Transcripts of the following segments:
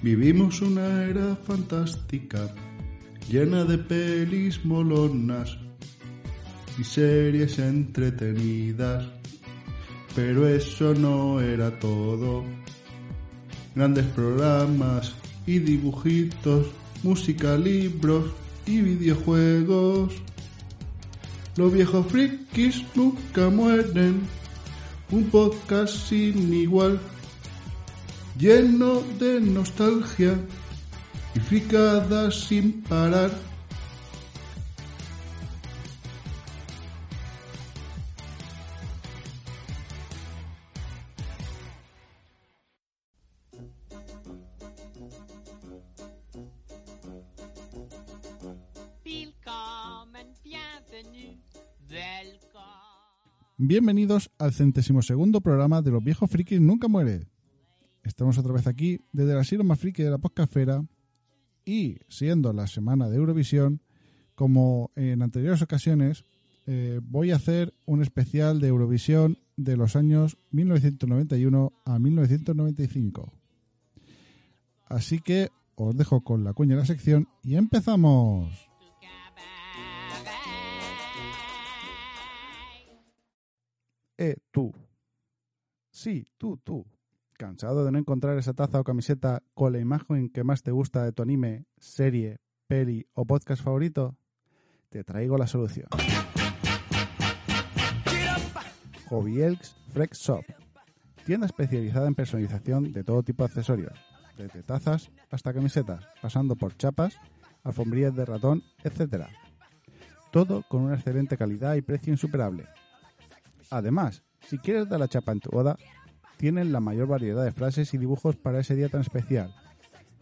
Vivimos una era fantástica, llena de pelis molonas y series entretenidas. Pero eso no era todo. Grandes programas y dibujitos, música, libros y videojuegos. Los viejos frikis nunca mueren. Un podcast sin igual, lleno de nostalgia y fricadas sin parar. Bienvenidos al centésimo segundo programa de Los Viejos Frikis Nunca Muere. Estamos otra vez aquí desde la asilo más friki de la podcastfera y siendo la semana de Eurovisión, como en anteriores ocasiones, eh, voy a hacer un especial de Eurovisión de los años 1991 a 1995. Así que os dejo con la cuña de la sección y empezamos. Eh, tú. Sí, tú, tú. ¿Cansado de no encontrar esa taza o camiseta con la imagen que más te gusta de tu anime, serie, peli o podcast favorito? Te traigo la solución. Hobby Elks Frex Shop. Tienda especializada en personalización de todo tipo de accesorios, desde tazas hasta camisetas, pasando por chapas, alfombrillas de ratón, etc. Todo con una excelente calidad y precio insuperable. Además, si quieres dar la chapa en tu boda, tienen la mayor variedad de frases y dibujos para ese día tan especial,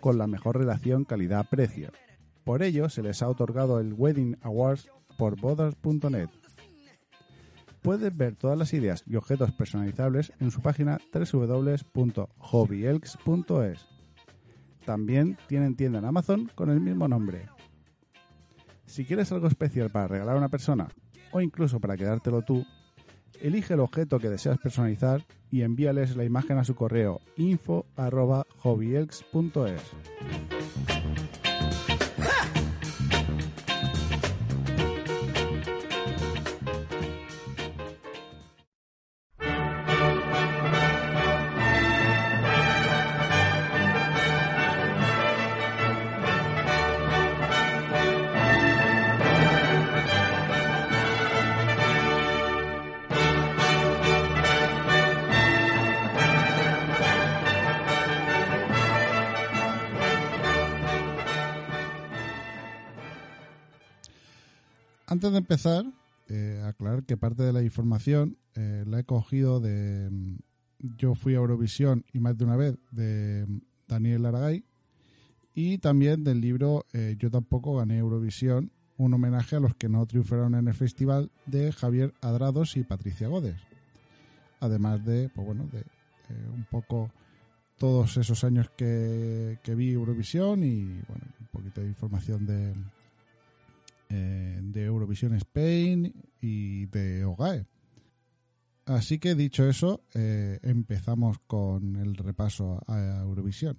con la mejor relación calidad-precio. Por ello, se les ha otorgado el Wedding Awards por bodas.net. Puedes ver todas las ideas y objetos personalizables en su página www.hobbyelks.es. También tienen tienda en Amazon con el mismo nombre. Si quieres algo especial para regalar a una persona o incluso para quedártelo tú, Elige el objeto que deseas personalizar y envíales la imagen a su correo info@hobbyelks.es. Antes de empezar, eh, aclarar que parte de la información eh, la he cogido de mm, Yo fui a Eurovisión y más de una vez de mm, Daniel Aragay y también del libro eh, Yo tampoco gané Eurovisión, un homenaje a los que no triunfaron en el festival de Javier Adrados y Patricia Godes. Además de, pues bueno, de eh, un poco todos esos años que, que vi Eurovisión y bueno, un poquito de información de, eh, de Eurovisión Spain y de OGAE. Así que dicho eso, eh, empezamos con el repaso a Eurovisión.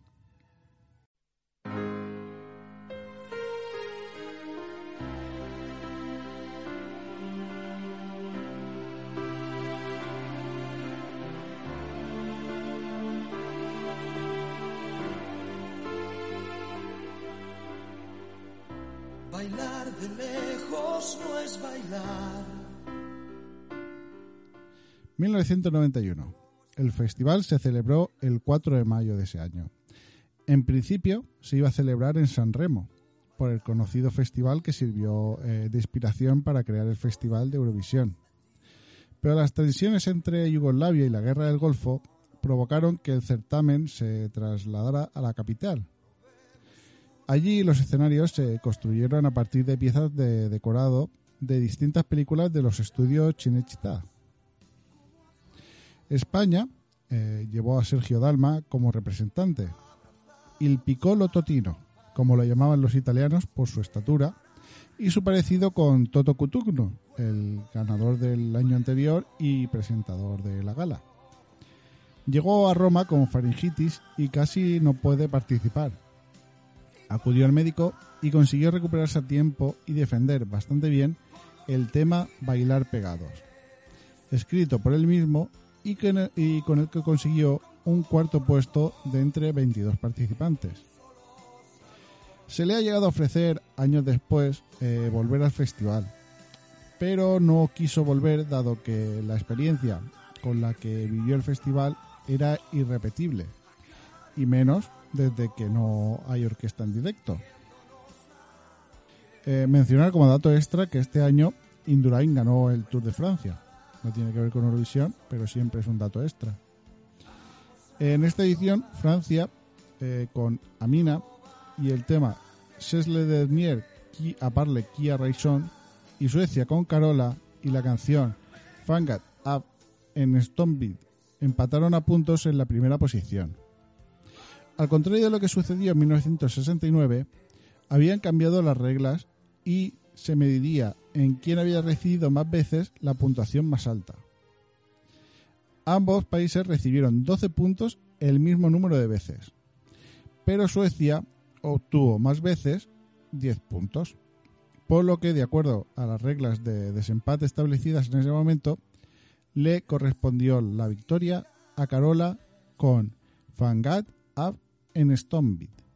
1991. El festival se celebró el 4 de mayo de ese año. En principio se iba a celebrar en San Remo, por el conocido festival que sirvió eh, de inspiración para crear el Festival de Eurovisión. Pero las tensiones entre Yugoslavia y la Guerra del Golfo provocaron que el certamen se trasladara a la capital. Allí los escenarios se construyeron a partir de piezas de decorado de distintas películas de los estudios Cinecittà. España eh, llevó a Sergio Dalma como representante. Il Piccolo Totino, como lo llamaban los italianos por su estatura, y su parecido con Toto Cutugno, el ganador del año anterior y presentador de la gala. Llegó a Roma con faringitis y casi no puede participar. Acudió al médico y consiguió recuperarse a tiempo y defender bastante bien el tema Bailar Pegados, escrito por él mismo y, con el que consiguió un cuarto puesto de entre 22 participantes. Se le ha llegado a ofrecer años después eh, volver al festival, pero no quiso volver dado que la experiencia con la que vivió el festival era irrepetible, y menos desde que no hay orquesta en directo. Eh, mencionar como dato extra que este año Indurain ganó el Tour de Francia. No tiene que ver con Eurovisión, pero siempre es un dato extra. En esta edición, Francia, eh, con Amina y el tema C'est le dernier qui a parlé qui a raison, y Suecia con Carola y la canción Fangat Up en Stonebeat empataron a puntos en la primera posición. Al contrario de lo que sucedió en 1969, habían cambiado las reglas y se mediría en quién había recibido más veces la puntuación más alta. Ambos países recibieron 12 puntos el mismo número de veces, pero Suecia obtuvo más veces 10 puntos, por lo que, de acuerdo a las reglas de desempate establecidas en ese momento, le correspondió la victoria a Carola con Fangat Up en Stonebeat.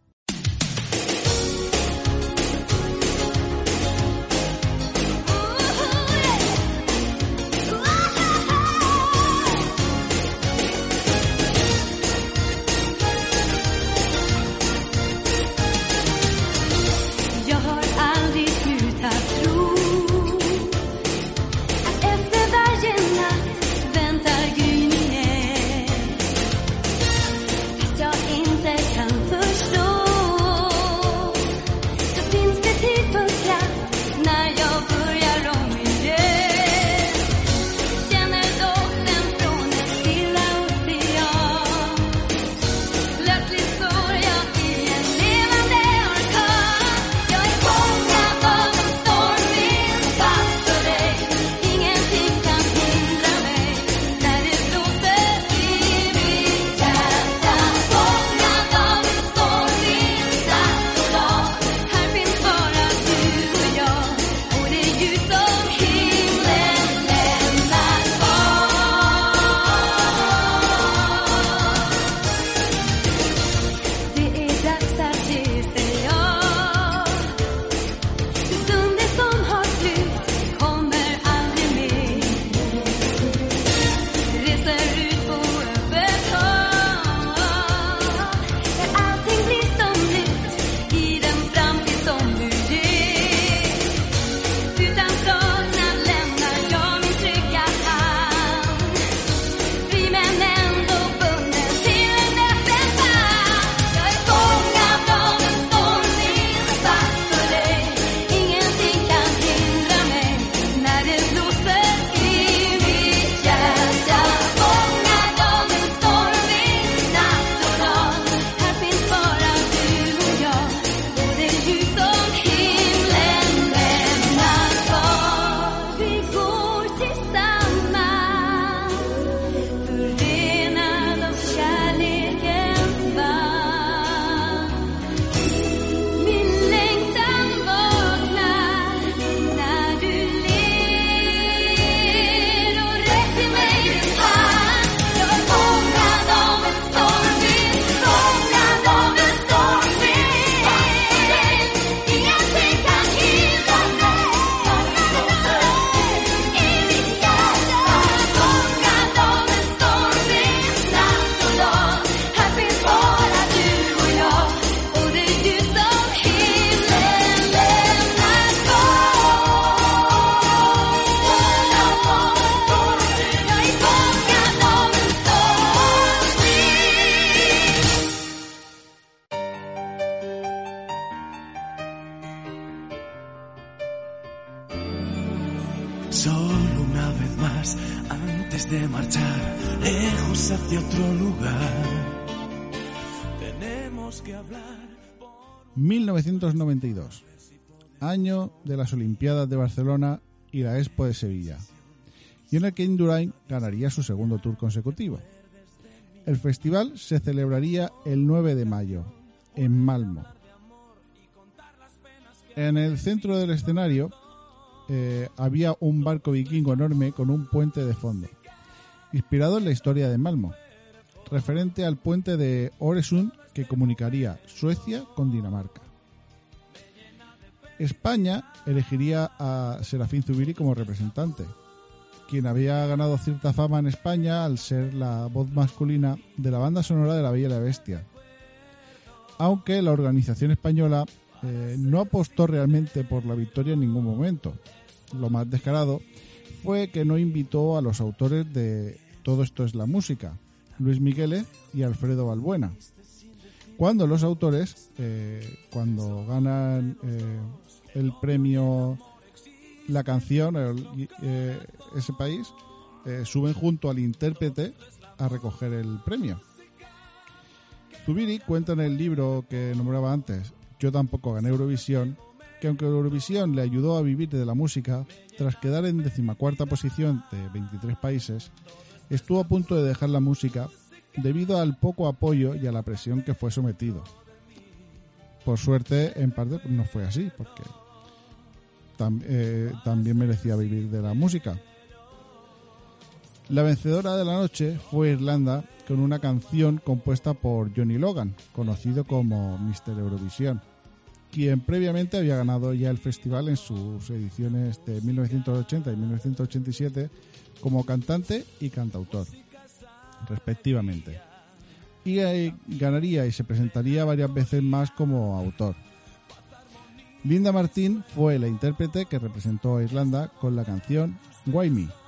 Solo una vez más, antes de marchar, lejos hacia otro lugar. Tenemos que hablar. 1992, año de las Olimpiadas de Barcelona y la Expo de Sevilla, y en el que Indurain ganaría su segundo tour consecutivo. El festival se celebraría el 9 de mayo, en Malmo. En el centro del escenario eh, había un barco vikingo enorme con un puente de fondo, inspirado en la historia de Malmo, referente al puente de Oresund que comunicaría Suecia con Dinamarca. España elegiría a Serafín Zubiri como representante, quien había ganado cierta fama en España al ser la voz masculina de la banda sonora de La Bella y la Bestia. Aunque la organización española eh, no apostó realmente por la victoria en ningún momento. Lo más descarado fue que no invitó a los autores de Todo esto es la música, Luis Migueles y Alfredo Balbuena. Cuando los autores, eh, cuando ganan eh, el premio la canción, ese país, suben junto al intérprete a recoger el premio. Zubiri cuenta en el libro que nombraba antes, Yo tampoco gané Eurovisión, que aunque Eurovisión le ayudó a vivir de la música, tras quedar en decimacuarta posición de 23 países, estuvo a punto de dejar la música debido al poco apoyo y a la presión que fue sometido. Por suerte, en parte no fue así, porque eh, también merecía vivir de la música. La vencedora de la noche fue Irlanda con una canción compuesta por Johnny Logan, conocido como Mr. Eurovisión, quien previamente había ganado ya el festival en sus ediciones de 1980 y 1987 como cantante y cantautor, respectivamente. Y ganaría y se presentaría varias veces más como autor. Linda Martín fue la intérprete que representó a Irlanda con la canción Why Me.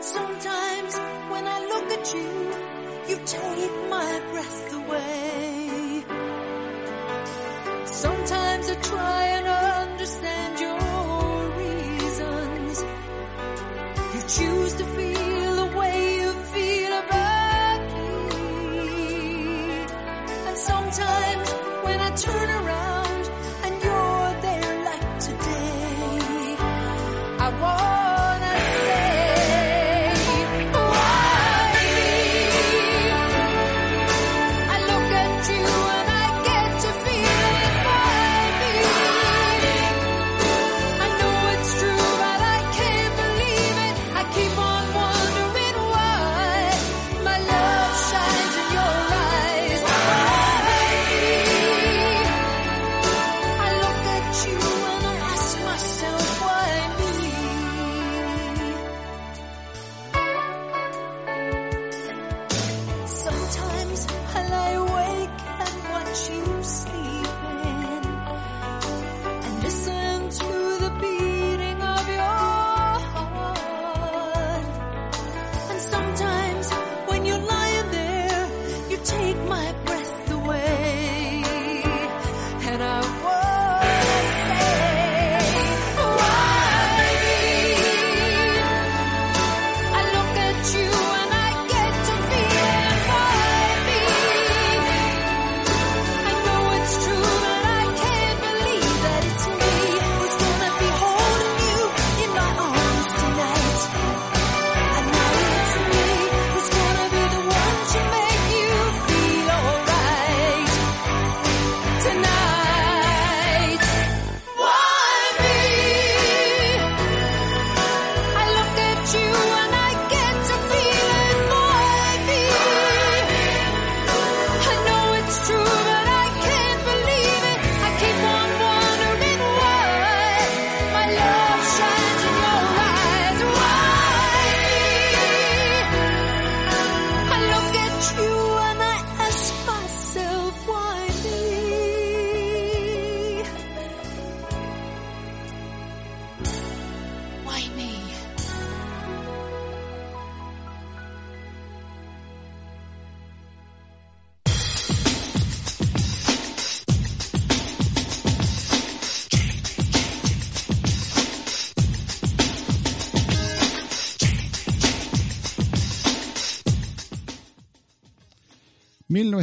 Sometimes when I look at you, you take my breath away. Sometimes I try and understand your reasons. You choose to feel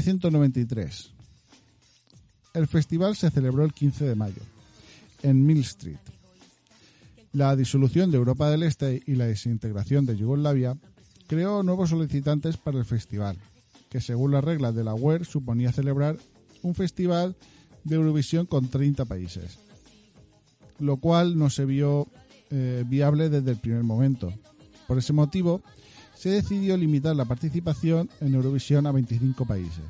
1993. El festival se celebró el 15 de mayo, en Mill Street. La disolución de Europa del Este y la desintegración de Yugoslavia creó nuevos solicitantes para el festival, que según las reglas de la WER suponía celebrar un festival de Eurovisión con 30 países, lo cual no se vio eh, viable desde el primer momento. Por ese motivo, se decidió limitar la participación en Eurovisión a 25 países.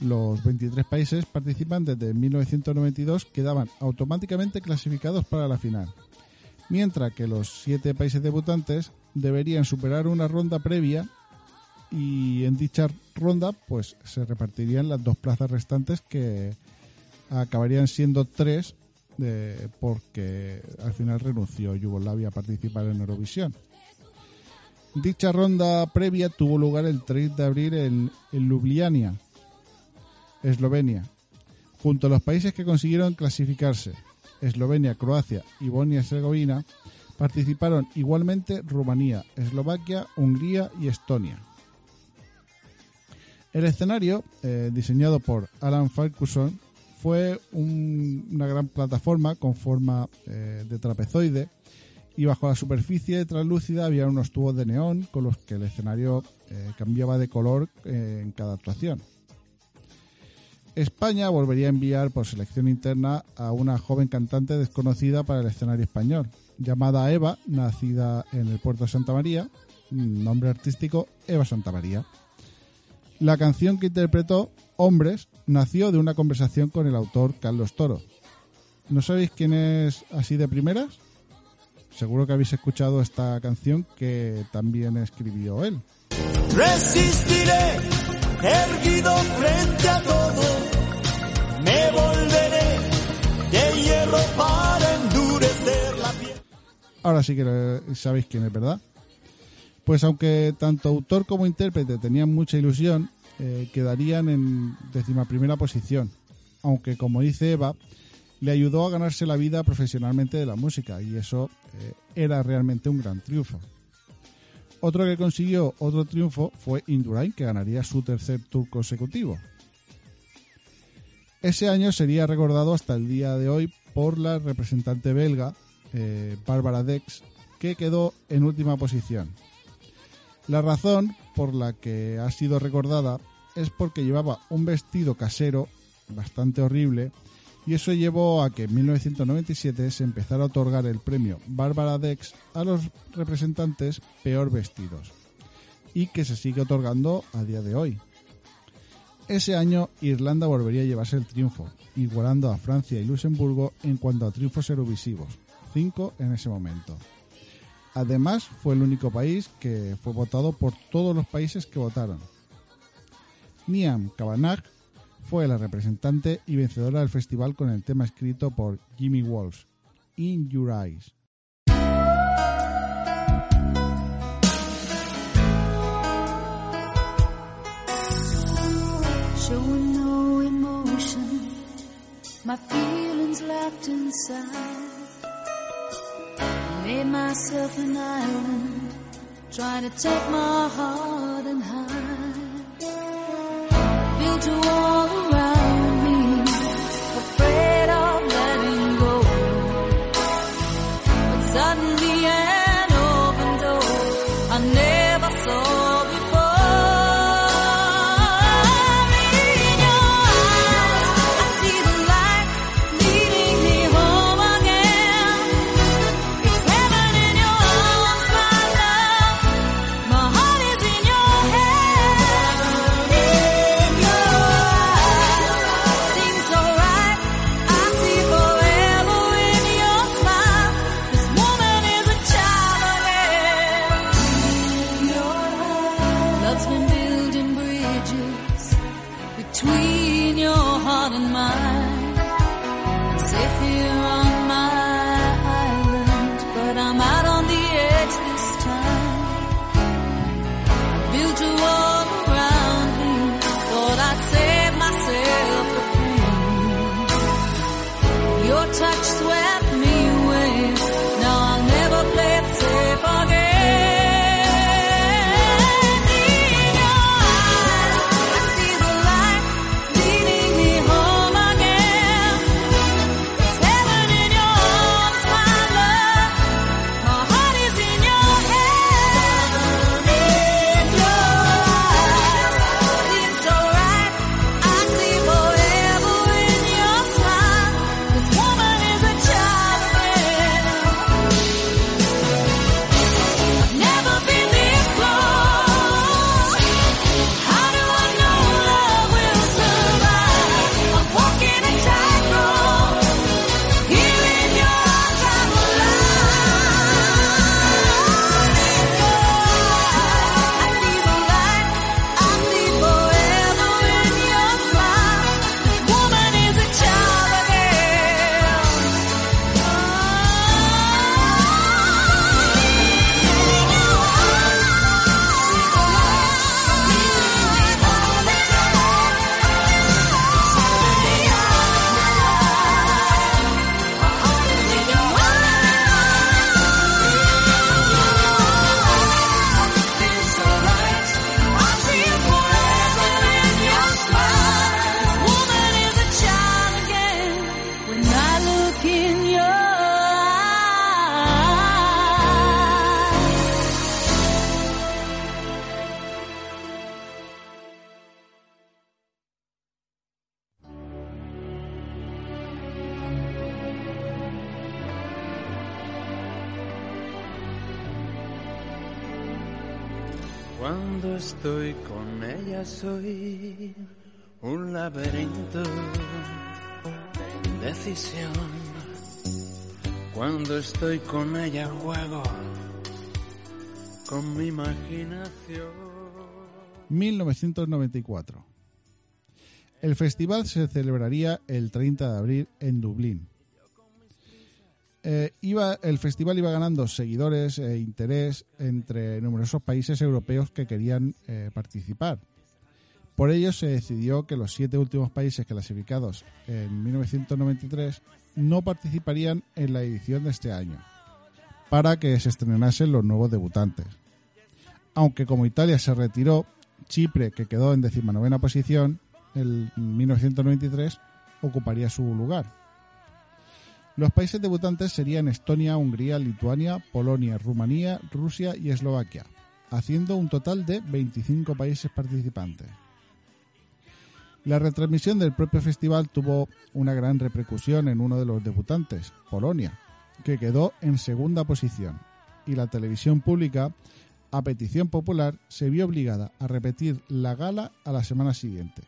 Los 23 países participantes de 1992 quedaban automáticamente clasificados para la final, mientras que los 7 países debutantes deberían superar una ronda previa y en dicha ronda pues se repartirían las dos plazas restantes que acabarían siendo tres de- porque al final renunció Yugoslavia a participar en Eurovisión. Dicha ronda previa tuvo lugar el 3 de abril en, Ljubljana, Eslovenia, junto a los países que consiguieron clasificarse, Eslovenia, Croacia y Bosnia-Herzegovina, participaron igualmente Rumanía, Eslovaquia, Hungría y Estonia. El escenario, eh, diseñado por Alan Ferguson, fue un- una gran plataforma con forma eh, de trapezoide y bajo la superficie translúcida había unos tubos de neón con los que el escenario eh, cambiaba de color eh, en cada actuación. España volvería a enviar por selección interna a una joven cantante desconocida para el escenario español, llamada Eva, nacida en el puerto de Santa María, nombre artístico Eva Santa María. La canción que interpretó, Hombres, nació de una conversación con el autor Carlos Toro. ¿No sabéis quién es así de primeras? Seguro que habéis escuchado esta canción que también escribió él. Resistiré, erguido frente a todo. Me volveré de hierro para endurecer la piel. Ahora sí que eh, sabéis quién es, ¿verdad? Pues aunque tanto autor como intérprete tenían mucha ilusión, eh, quedarían en décima primera posición. Aunque, como dice Eva, le ayudó a ganarse la vida profesionalmente de la música y eso eh, era realmente un gran triunfo. Otro que consiguió otro triunfo fue Indurain, que ganaría su tercer tour consecutivo. Ese año sería recordado hasta el día de hoy por la representante belga, eh, Bárbara Dex, que quedó en última posición. La razón por la que ha sido recordada es porque llevaba un vestido casero bastante horrible y eso llevó a que en 1997 se empezara a otorgar el premio Bárbara Dex a los representantes peor vestidos y que se sigue otorgando a día de hoy. Ese año Irlanda volvería a llevarse el triunfo, igualando a Francia y Luxemburgo en cuanto a triunfos eurovisivos, cinco en ese momento. Además, fue el único país que fue votado por todos los países que votaron. Niam Kavanagh fue la representante y vencedora del festival con el tema escrito por Jimmy Walsh, In Your Eyes. Showing no emotion, my feelings locked inside. Made myself an island, trying to take my heart un laberinto de indecisión. Cuando estoy con ella juego con mi imaginación. 1994. El festival se celebraría el 30 de abril en Dublín. Eh, iba, el festival iba ganando seguidores e interés entre numerosos países europeos que querían eh, participar. Por ello se decidió que los siete últimos países clasificados en 1993 no participarían en la edición de este año, para que se estrenasen los nuevos debutantes. Aunque como Italia se retiró, Chipre, que quedó en decimanovena posición, en 1993 ocuparía su lugar. Los países debutantes serían Estonia, Hungría, Lituania, Polonia, Rumanía, Rusia y Eslovaquia, haciendo un total de 25 países participantes. La retransmisión del propio festival tuvo una gran repercusión en uno de los debutantes, Polonia, que quedó en segunda posición, y la televisión pública, a petición popular, se vio obligada a repetir la gala a la semana siguiente.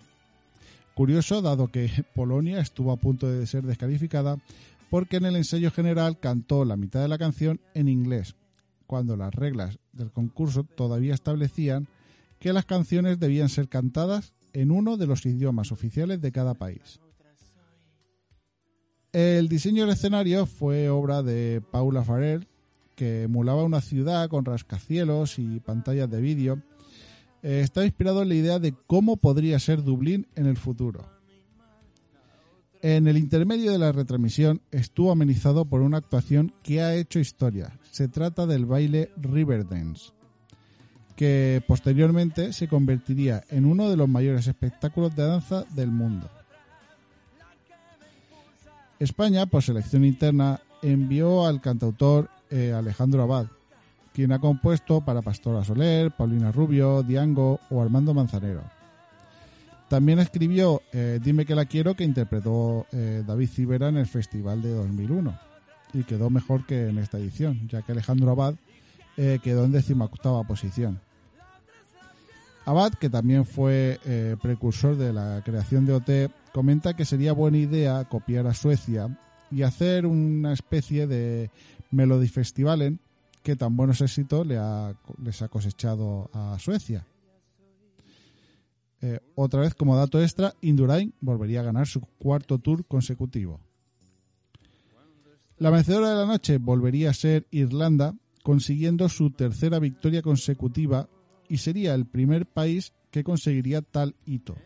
Curioso, dado que Polonia estuvo a punto de ser descalificada porque en el ensayo general cantó la mitad de la canción en inglés, cuando las reglas del concurso todavía establecían que las canciones debían ser cantadas en uno de los idiomas oficiales de cada país. El diseño del escenario fue obra de Paula Farrell, que emulaba una ciudad con rascacielos y pantallas de vídeo. Eh, está inspirado en la idea de cómo podría ser Dublín en el futuro. En el intermedio de la retransmisión estuvo amenizado por una actuación que ha hecho historia. Se trata del baile Riverdance, que posteriormente se convertiría en uno de los mayores espectáculos de danza del mundo. España, por selección interna, envió al cantautor eh, Alejandro Abad, quien ha compuesto para Pastora Soler, Paulina Rubio, Diango o Armando Manzanero. También escribió eh, Dime que la quiero, que interpretó eh, David Civera en el Festival de 2001 y quedó mejor que en esta edición, ya que Alejandro Abad eh, quedó en decimoctava posición. Abad, que también fue eh, precursor de la creación de OT, comenta que sería buena idea copiar a Suecia y hacer una especie de Melodifestivalen que tan buenos éxitos le ha- les ha cosechado a Suecia. Eh, otra vez, como dato extra, Indurain volvería a ganar su cuarto tour consecutivo. La vencedora de la noche volvería a ser Irlanda, consiguiendo su tercera victoria consecutiva y sería el primer país que conseguiría tal hito.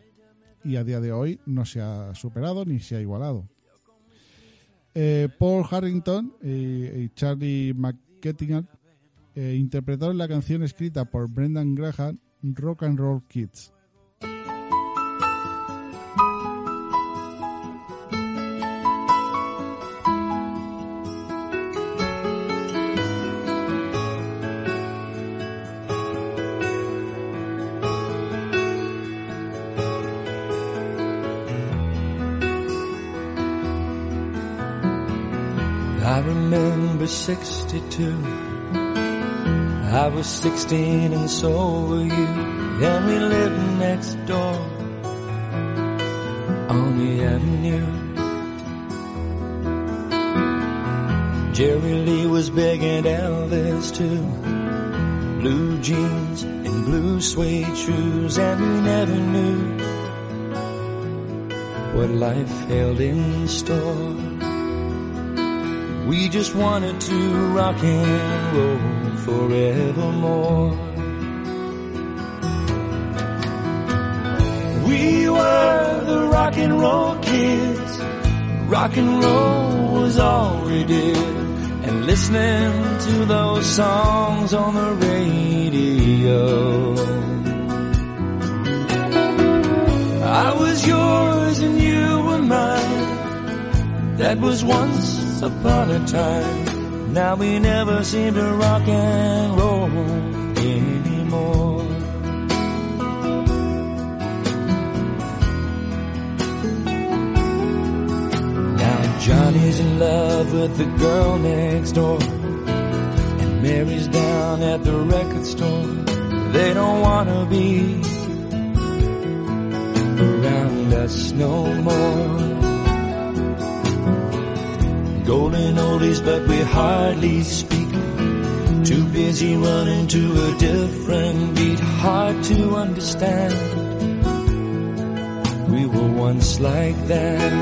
Y a día de hoy no se ha superado ni se ha igualado. Eh, Paul Harrington y, Charlie McKettigan eh, interpretaron la canción escrita por Brendan Graham, Rock and Roll Kids. Remember 62. I was 16 and so were you. And we lived next door on the avenue. Jerry Lee was big and Elvis too. Blue jeans and blue suede shoes and we never knew what life held in store. We just wanted to rock and roll forevermore. We were the rock and roll kids. Rock and roll was all we did. And listening to those songs on the radio. I was yours and you were mine. That was once upon a time. Now we never seem to rock and roll anymore. Now Johnny's in love with the girl next door. And Mary's down at the record store. They don't wanna be around us no more. Golden oldies, but we hardly speak. Too busy running to a different beat, hard to understand. We were once like that.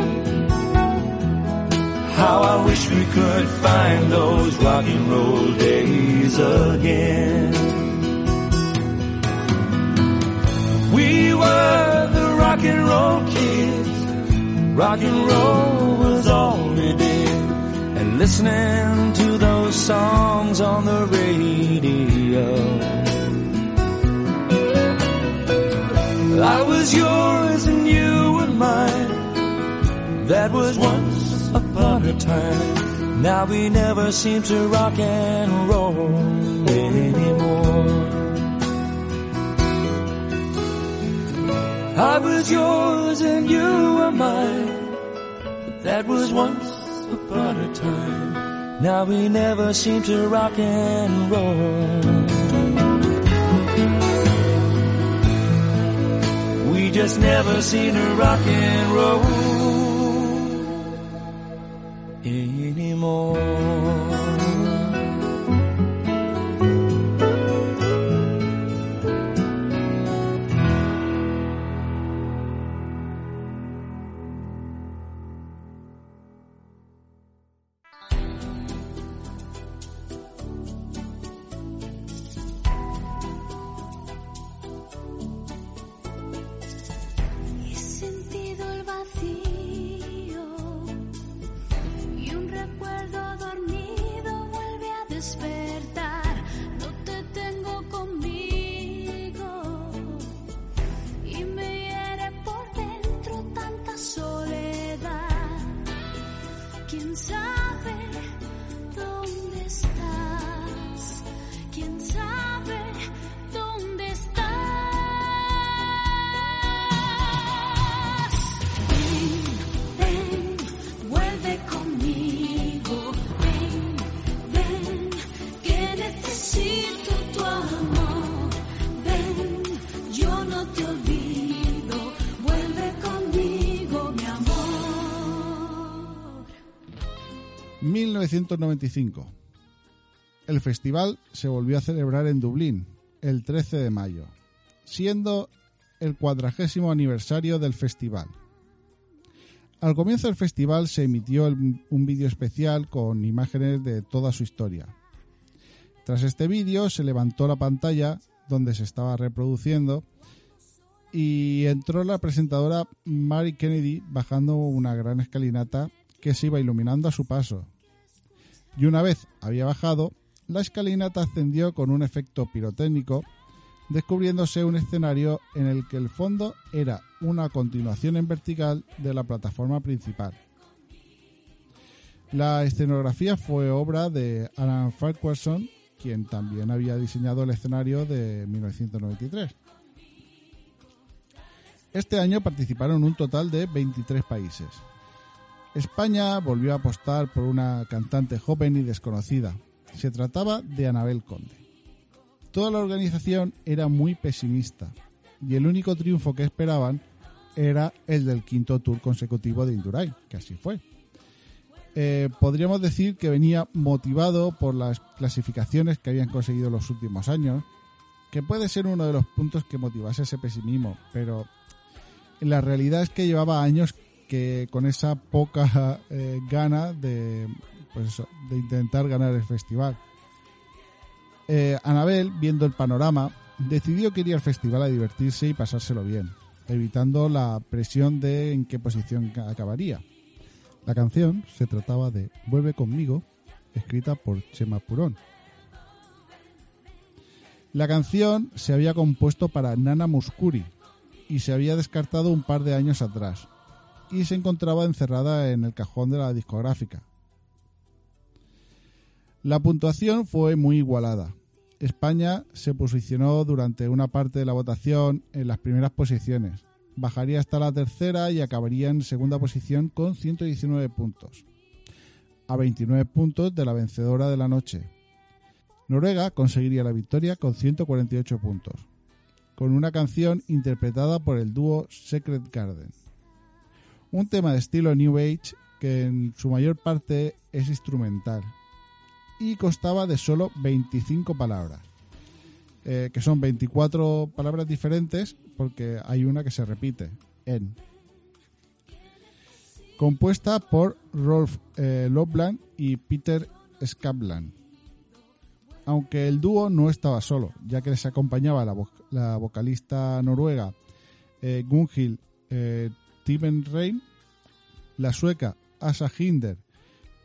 How I wish we could find those rock and roll days again. We were the rock and roll kids. Rock and roll was all we did. Listening to those songs on the radio. I was yours and you were mine. That was once upon a time. Now we never seem to rock and roll anymore. I was yours and you were mine. That was once time. Now we never seem to rock and roll. We just never seem to rock and roll 1995. El festival se volvió a celebrar en Dublín el 13 de mayo, siendo el cuadragésimo aniversario del festival. Al comienzo del festival se emitió un vídeo especial con imágenes de toda su historia. Tras este vídeo se levantó la pantalla donde se estaba reproduciendo y entró la presentadora Mary Kennedy bajando una gran escalinata que se iba iluminando a su paso. Y una vez había bajado, la escalinata ascendió con un efecto pirotécnico, descubriéndose un escenario en el que el fondo era una continuación en vertical de la plataforma principal. La escenografía fue obra de Alan Farquharson, quien también había diseñado el escenario de 1993. Este año participaron un total de 23 países. España volvió a apostar por una cantante joven y desconocida. Se trataba de Anabel Conde. Toda la organización era muy pesimista y el único triunfo que esperaban era el del quinto tour consecutivo de Indurain, que así fue. Eh, podríamos decir que venía motivado por las clasificaciones que habían conseguido los últimos años, que puede ser uno de los puntos que motivase ese pesimismo, pero la realidad es que llevaba años con esa poca eh, gana de, pues de intentar ganar el festival. Eh, Anabel, viendo el panorama, decidió que iría al festival a divertirse y pasárselo bien, evitando la presión de en qué posición ca- acabaría. La canción se trataba de Vuelve conmigo, escrita por Chema Purón. La canción se había compuesto para Nana Muscuri y se había descartado un par de años atrás y se encontraba encerrada en el cajón de la discográfica. La puntuación fue muy igualada. España se posicionó durante una parte de la votación en las primeras posiciones. Bajaría hasta la tercera y acabaría en segunda posición con 119 puntos, a 29 puntos de la vencedora de la noche. Noruega conseguiría la victoria con 148 puntos, con una canción interpretada por el dúo Secret Garden. Un tema de estilo New Age que en su mayor parte es instrumental y constaba de solo 25 palabras, eh, que son 24 palabras diferentes porque hay una que se repite, en. Compuesta por Rolf eh, Lobland y Peter Skavlan. Aunque el dúo no estaba solo, ya que les acompañaba la vocalista noruega eh, Gunhild eh, Tivenrein, la sueca Asa Hinder,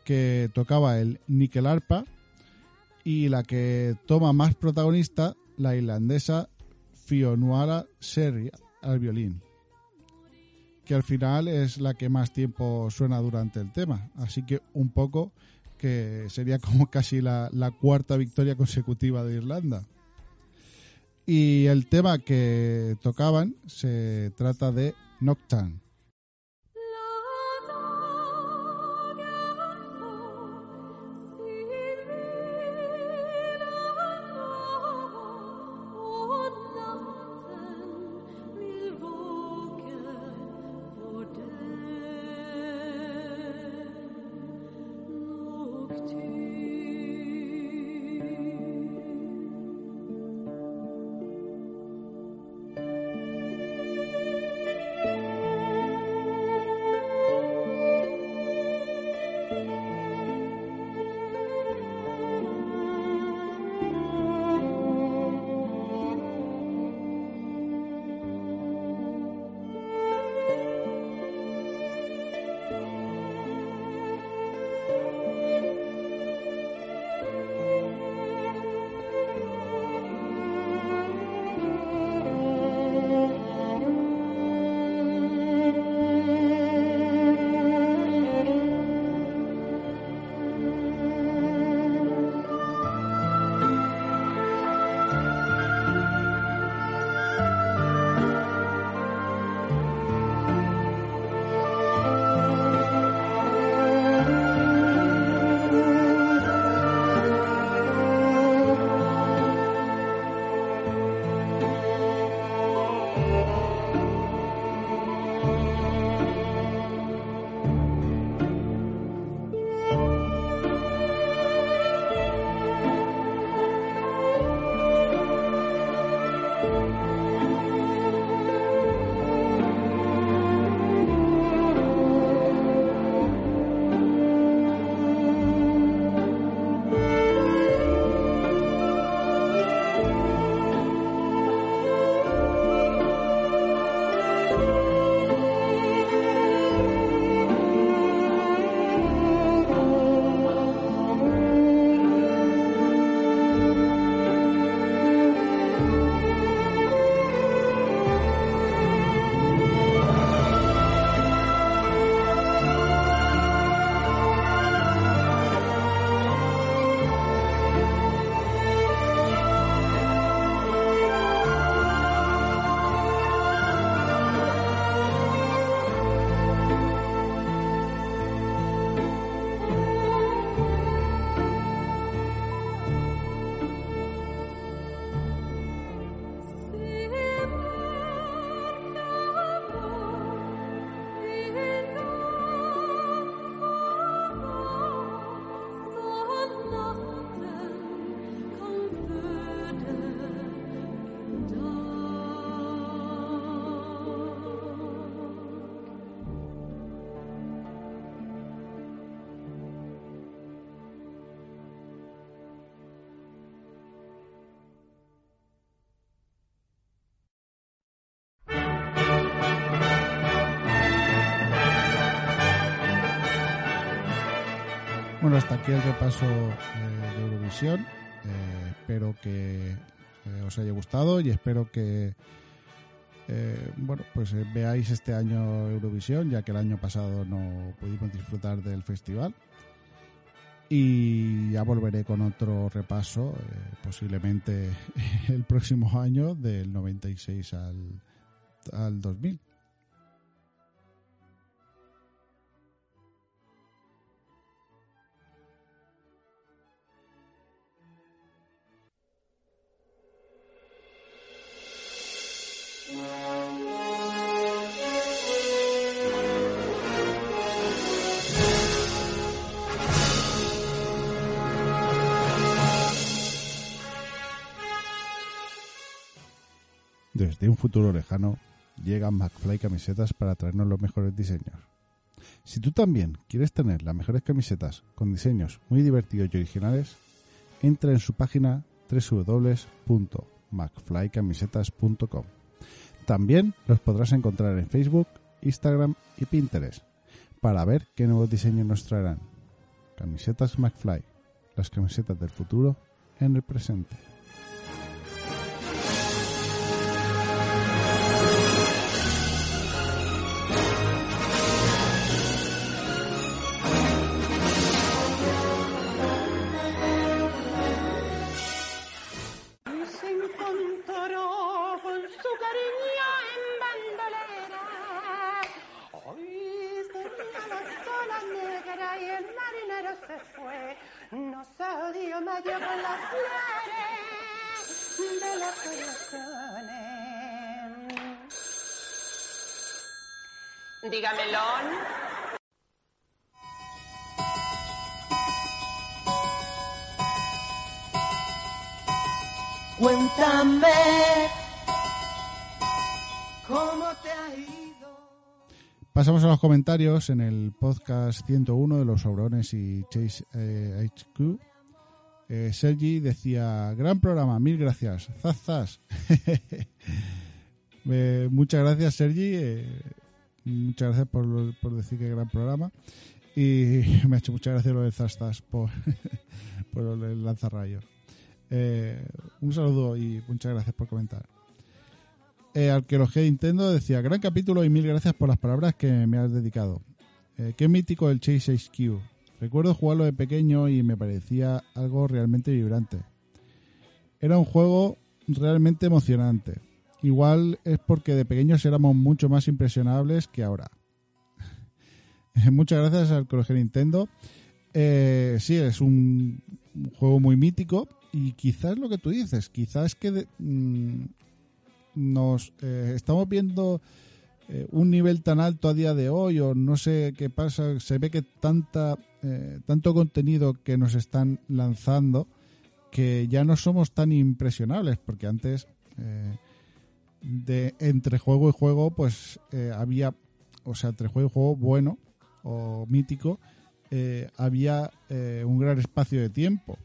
que tocaba el níquel arpa, y la que toma más protagonista, la irlandesa Fionuala Serri al violín, que al final es la que más tiempo suena durante el tema, así que un poco que sería como casi la, la cuarta victoria consecutiva de Irlanda. Y el tema que tocaban se trata de Nocturne. Aquí el repaso eh, de Eurovisión. Eh, espero que eh, os haya gustado y espero que bueno, pues veáis este año Eurovisión, ya que el año pasado no pudimos disfrutar del festival. Y ya volveré con otro repaso, posiblemente el próximo año, del 96 al, al 2000. Desde un futuro lejano, llegan McFly camisetas para traernos los mejores diseños. Si tú también quieres tener las mejores camisetas con diseños muy divertidos y originales, entra en su página www.macflycamisetas.com. También los podrás encontrar en Facebook, Instagram y Pinterest para ver qué nuevos diseños nos traerán. Camisetas McFly, las camisetas del futuro en el presente. Se fue. No se dio medio con las flores de las corazones. Dígamelo. Cuéntame cómo te ha ido. Pasamos a los comentarios en el podcast 101 de los Saurones y Chase eh, HQ. Eh, Sergi decía, gran programa, mil gracias. Zaz. Eh, muchas gracias, Sergi. eh, muchas gracias por, por decir que gran programa. Y me ha hecho muchas gracias lo de zaz, por, por del lanzarrayos. Un saludo y muchas gracias por comentar. Eh, Arqueología de Nintendo decía, gran capítulo y mil gracias por las palabras que me has dedicado. Eh, qué mítico el Chase HQ. Recuerdo jugarlo de pequeño y me parecía algo realmente vibrante. Era un juego realmente emocionante. Igual es porque de pequeños éramos mucho más impresionables que ahora. Muchas gracias al de Nintendo. Eh, sí, es un, un juego muy mítico y quizás lo que tú dices, quizás que de- mm, nos eh, estamos viendo eh, un nivel tan alto a día de hoy o no sé qué pasa, se ve que tanta eh, tanto contenido que nos están lanzando que ya no somos tan impresionables porque antes eh, de entre juego y juego pues había o sea entre juego y juego bueno o mítico había un gran espacio de tiempo.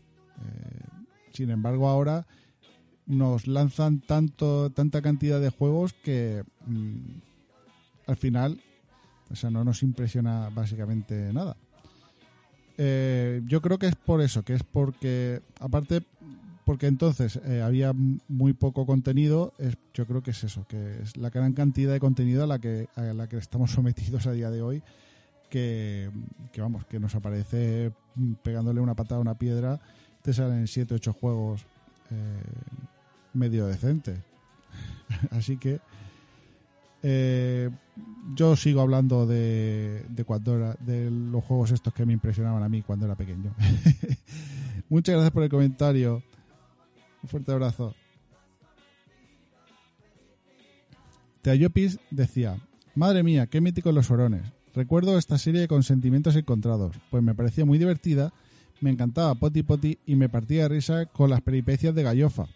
Sin embargo ahora nos lanzan tanto tanta cantidad de juegos que mm, al final o sea no nos impresiona básicamente nada. Eh, yo creo que es por eso que es porque aparte porque entonces eh, había muy poco contenido es, yo creo que es eso que es la gran cantidad de contenido a la que a la que estamos sometidos a día de hoy que, que vamos que nos aparece mm, pegándole una patada a una piedra te salen 7 8 juegos eh, medio decentes así que eh, yo sigo hablando de, de de los juegos estos que me impresionaban a mí cuando era pequeño. Muchas gracias por el comentario. Un fuerte abrazo. Teayopis decía, Madre mía, qué míticos los orones. Recuerdo esta serie con sentimientos encontrados, pues me parecía muy divertida, me encantaba Poti Poti y me partía de risa con las peripecias de Gallofa.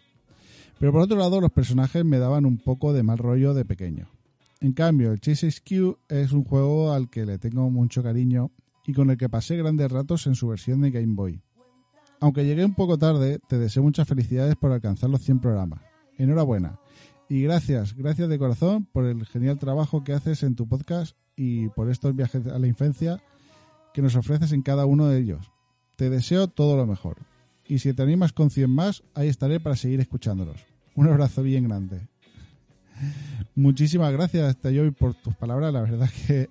Pero por otro lado, los personajes me daban un poco de mal rollo de pequeño. En cambio, el Chase HQ es un juego al que le tengo mucho cariño y con el que pasé grandes ratos en su versión de Game Boy. Aunque llegué un poco tarde, te deseo muchas felicidades por alcanzar los 100 programas. Enhorabuena. Y gracias, gracias de corazón por el genial trabajo que haces en tu podcast y por estos viajes a la infancia que nos ofreces en cada uno de ellos. Te deseo todo lo mejor. Y si te animas con 100 más, ahí estaré para seguir escuchándolos. Un abrazo bien grande. Muchísimas gracias, Tayoy, por tus palabras. La verdad que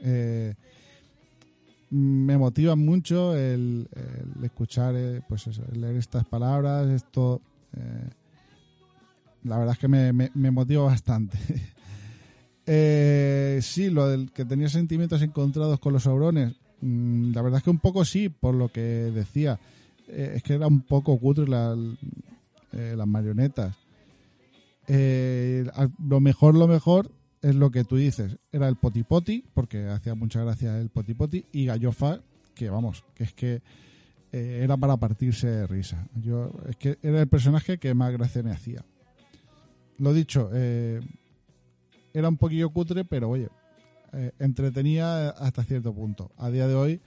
eh, me motiva mucho el, escuchar, eh, pues eso, leer estas palabras. Esto, eh, la verdad es que me, me- motiva bastante. Sí, lo del que tenía sentimientos encontrados con los aurones, mm, la verdad es que un poco sí, por lo que decía. Eh, es que era un poco cutre la- eh, las marionetas. Eh, lo mejor, lo mejor es lo que tú dices. Era el potipoti, porque hacía mucha gracia el potipoti, y Gallofa, que vamos, que es que era para partirse de risa. Yo, es que era el personaje que más gracia me hacía. lo dicho, era un poquillo cutre, pero oye, entretenía hasta cierto punto. A día de hoy,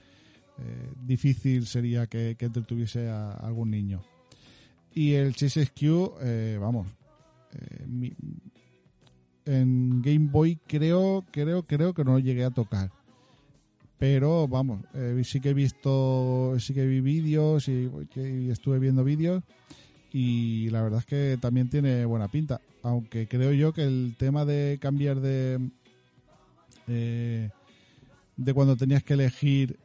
eh, difícil sería que, que entretuviese a algún niño. Y el Chase Q, eh, vamos, eh, en Game Boy creo, creo, creo que no lo llegué a tocar. Pero vamos, eh, sí que he visto, sí que vi vídeos y, estuve viendo vídeos y la verdad es que también tiene buena pinta. Aunque creo yo que el tema de cambiar de de cuando tenías que elegir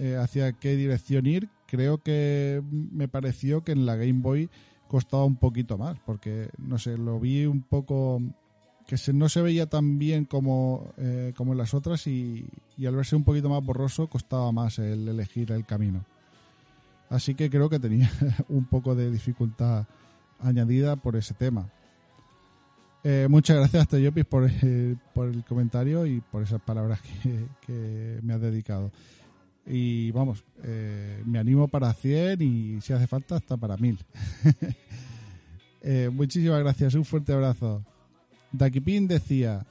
eh, hacia qué dirección ir, creo que me pareció que en la Game Boy costaba un poquito más, porque no sé, lo vi un poco que se, no se veía tan bien como, eh, como en las otras y, y al verse un poquito más borroso costaba más el elegir el camino. Así que creo que tenía un poco de dificultad añadida por ese tema. Eh, muchas gracias, Teyopis, por, eh, por el comentario y por esas palabras que, que me has dedicado. Y vamos, eh, me animo para 100 y si hace falta hasta para 1000. Eh, muchísimas gracias, un fuerte abrazo. Dakipin decía,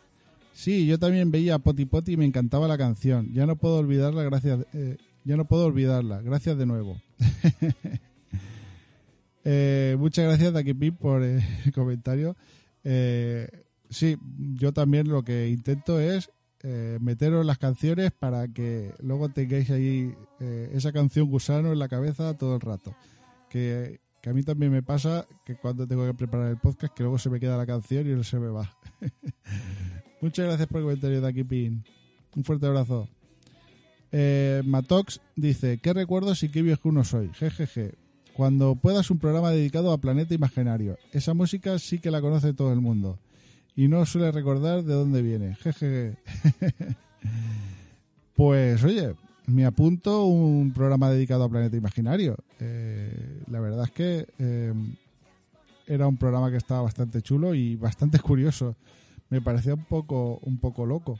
sí, yo también veía Poti Poti y me encantaba la canción. Ya no puedo olvidarla, gracias. eh, ya no puedo olvidarla, gracias de nuevo. Eh, muchas gracias, Dakipin, por el comentario. Sí, yo también lo que intento es eh, meteros las canciones para que luego tengáis ahí eh, esa canción gusano en la cabeza todo el rato. Que, a mí también me pasa que cuando tengo que preparar el podcast, que luego se me queda la canción y no se me va. Muchas gracias por el comentario, Dakipin. Un fuerte abrazo. Eh, Matox dice, ¿qué recuerdos y qué viejo uno soy? Jejeje. Cuando puedas un programa dedicado a Planeta Imaginario. Esa música sí que la conoce todo el mundo. Y no suele recordar de dónde viene. Jejeje. pues oye, me apunto un programa dedicado a Planeta Imaginario. Eh, la verdad es que eh, era un programa que estaba bastante chulo y bastante curioso. Me parecía un poco, un poco loco.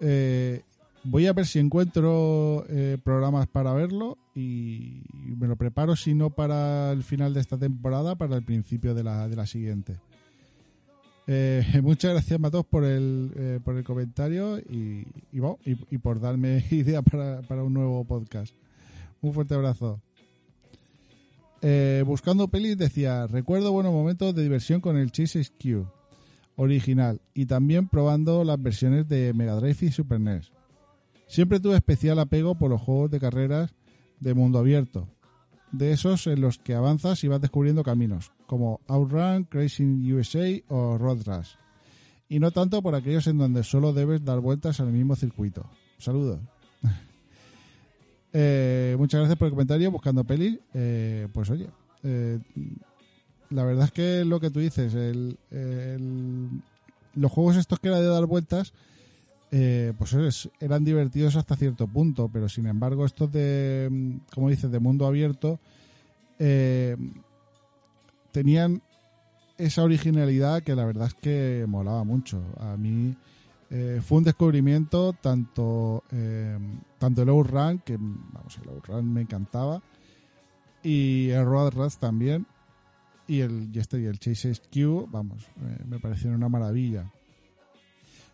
Eh, voy a ver si encuentro programas para verlo y me lo preparo, si no para el final de esta temporada, para el principio de la, de la siguiente. Eh, muchas gracias, Matos, por el, eh, por el comentario y, y, por darme idea para, para un nuevo podcast. Un fuerte abrazo. Eh, buscando pelis decía, recuerdo buenos momentos de diversión con el Chase Q original y también probando las versiones de Mega Drive y Super NES. Siempre tuve especial apego por los juegos de carreras de mundo abierto, de esos en los que avanzas y vas descubriendo caminos, como Outrun, Crazy USA o Road Rush, y no tanto por aquellos en donde solo debes dar vueltas al mismo circuito. Saludos. Eh, muchas gracias por el comentario, buscando pelis. Eh, pues oye, eh, la verdad es que lo que tú dices, los juegos estos que era de dar vueltas, eh, pues es- eran divertidos hasta cierto punto, pero sin embargo estos de, mm, como dices, de mundo abierto, eh, tenían esa originalidad que la verdad es que molaba mucho. A mí eh, fue un descubrimiento tanto, eh, tanto el Outrun, que vamos, el Outrun me encantaba, y el Road Rush también, y el, y este y el Chase Q, vamos, me parecieron una maravilla.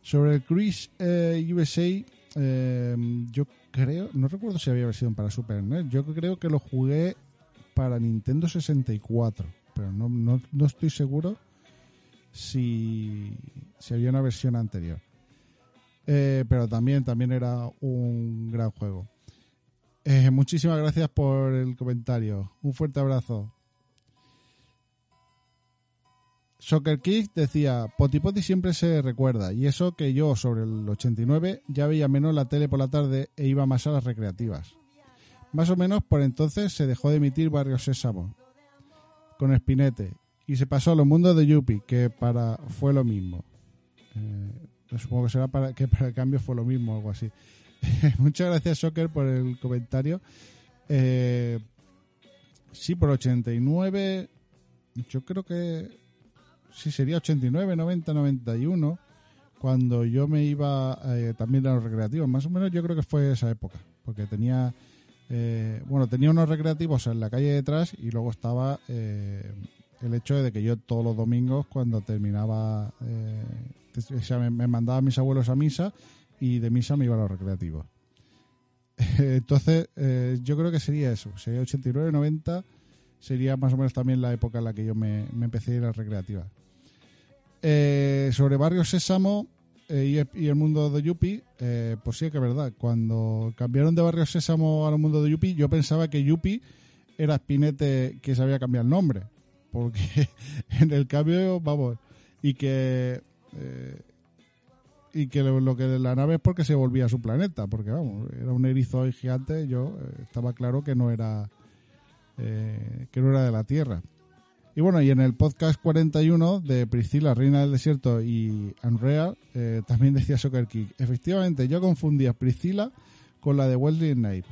Sobre el Cruise eh, USA, eh, yo creo, no recuerdo si había versión para Super NES, yo creo que lo jugué para Nintendo 64, pero no, no, no estoy seguro si, si había una versión anterior. Eh, pero también, también era un gran juego. Eh, muchísimas gracias por el comentario. Un fuerte abrazo. Soccer Kick decía, Poti Poti siempre se recuerda, y eso que yo sobre el 89 ya veía menos la tele por la tarde e iba más a las recreativas. Más o menos por entonces se dejó de emitir Barrio Sésamo con Espinete y se pasó a los mundos de Yuppie, que para fue lo mismo. Eh, supongo que será para que para el cambio fue lo mismo, algo así. Muchas gracias, Soccer, por el comentario. Eh, sí, por 89, yo creo que sí sería 89, 90, 91, cuando yo me iba eh, también a los recreativos. Más o menos yo creo que fue esa época, porque tenía, eh, bueno, tenía unos recreativos en la calle detrás y luego estaba eh, el hecho de que yo todos los domingos cuando terminaba, eh, o sea, me, me mandaban mis abuelos a misa y de misa me iba a los recreativos. Entonces, yo creo que sería eso, sería 89, 90, sería más o menos también la época en la que yo me, me empecé a ir a las recreativas. Sobre Barrio Sésamo eh, y, el, mundo de Yupi, eh, pues sí que es verdad. Cuando cambiaron de Barrio Sésamo al mundo de Yupi, yo pensaba que Yupi era Spinete que sabía cambiar el nombre. Porque en el cambio, vamos, y que. eh, y que lo, que de la nave es porque se volvía a su planeta, porque vamos, era un erizo gigante, yo eh, estaba claro que no era que no era de la Tierra. Y bueno, y en el podcast 41 de Priscila, Reina del Desierto y Unreal, eh, también decía Soccer Kick. Efectivamente, yo confundía Priscila con la de Wesley Snipes.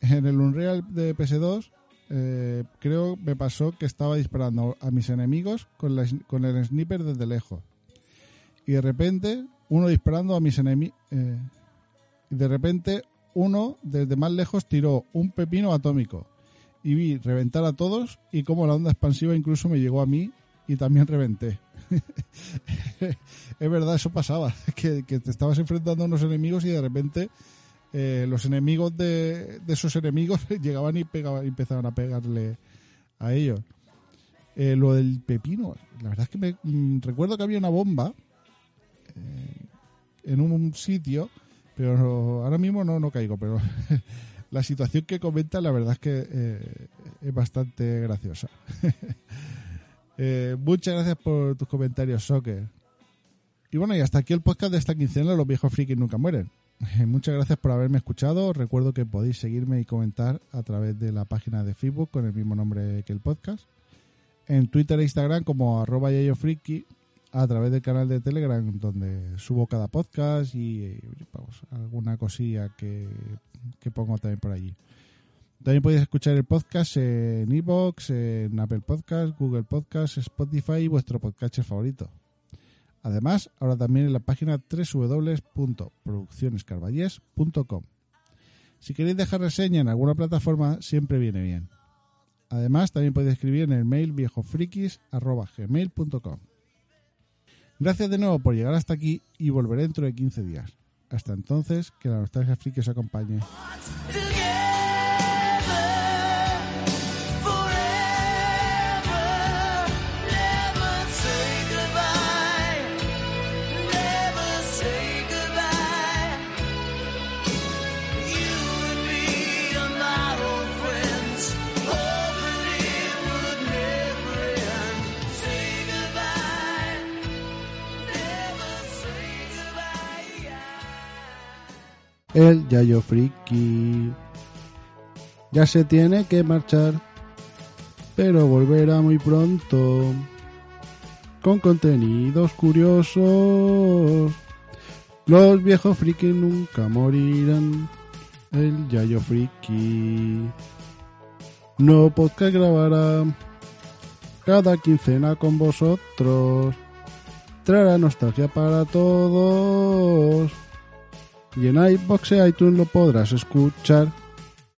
En el Unreal de PS2, eh, creo me pasó que estaba disparando a mis enemigos con, la- con el sniper desde lejos. Y de repente, uno disparando a mis enemigos. y de repente, uno desde más lejos tiró un pepino atómico y vi reventar a todos y como la onda expansiva incluso me llegó a mí y también reventé. es verdad, eso pasaba, que, te estabas enfrentando a unos enemigos y de repente eh, los enemigos de, esos enemigos llegaban y pegaban, empezaban a pegarle a ellos. Eh, lo del pepino, la verdad es que me mm, recuerdo que había una bomba eh, en un sitio, pero ahora mismo no, no caigo, pero la situación que comenta la verdad es que eh, es bastante graciosa. Eh, muchas gracias por tus comentarios, Soccer. Y bueno, y hasta aquí el podcast de esta quincena, Los viejos frikis nunca mueren. Muchas gracias por haberme escuchado. Recuerdo que podéis seguirme y comentar a través de la página de Facebook con el mismo nombre que el podcast. En Twitter e Instagram como arroba yayofriki a través del canal de Telegram donde subo cada podcast y eh, vamos, alguna cosilla que, que pongo también por allí. También podéis escuchar el podcast en iVoox, en Apple Podcast, Google Podcast, Spotify y vuestro podcast favorito. Además, ahora también en la página www.produccionescarballés.com. Si queréis dejar reseña en alguna plataforma, siempre viene bien. Además, también podéis escribir en el mail viejofrikis.gmail.com. Gracias de nuevo por llegar hasta aquí y volveré dentro de 15 días. Hasta entonces, que la nostalgia friki os acompañe. El Yayo Friki ya se tiene que marchar, pero volverá muy pronto con contenidos curiosos. Los viejos friki nunca morirán. El Yayo Friki no podcast grabará cada quincena con vosotros. Traerá nostalgia para todos. Y en iBox e iTunes lo podrás escuchar.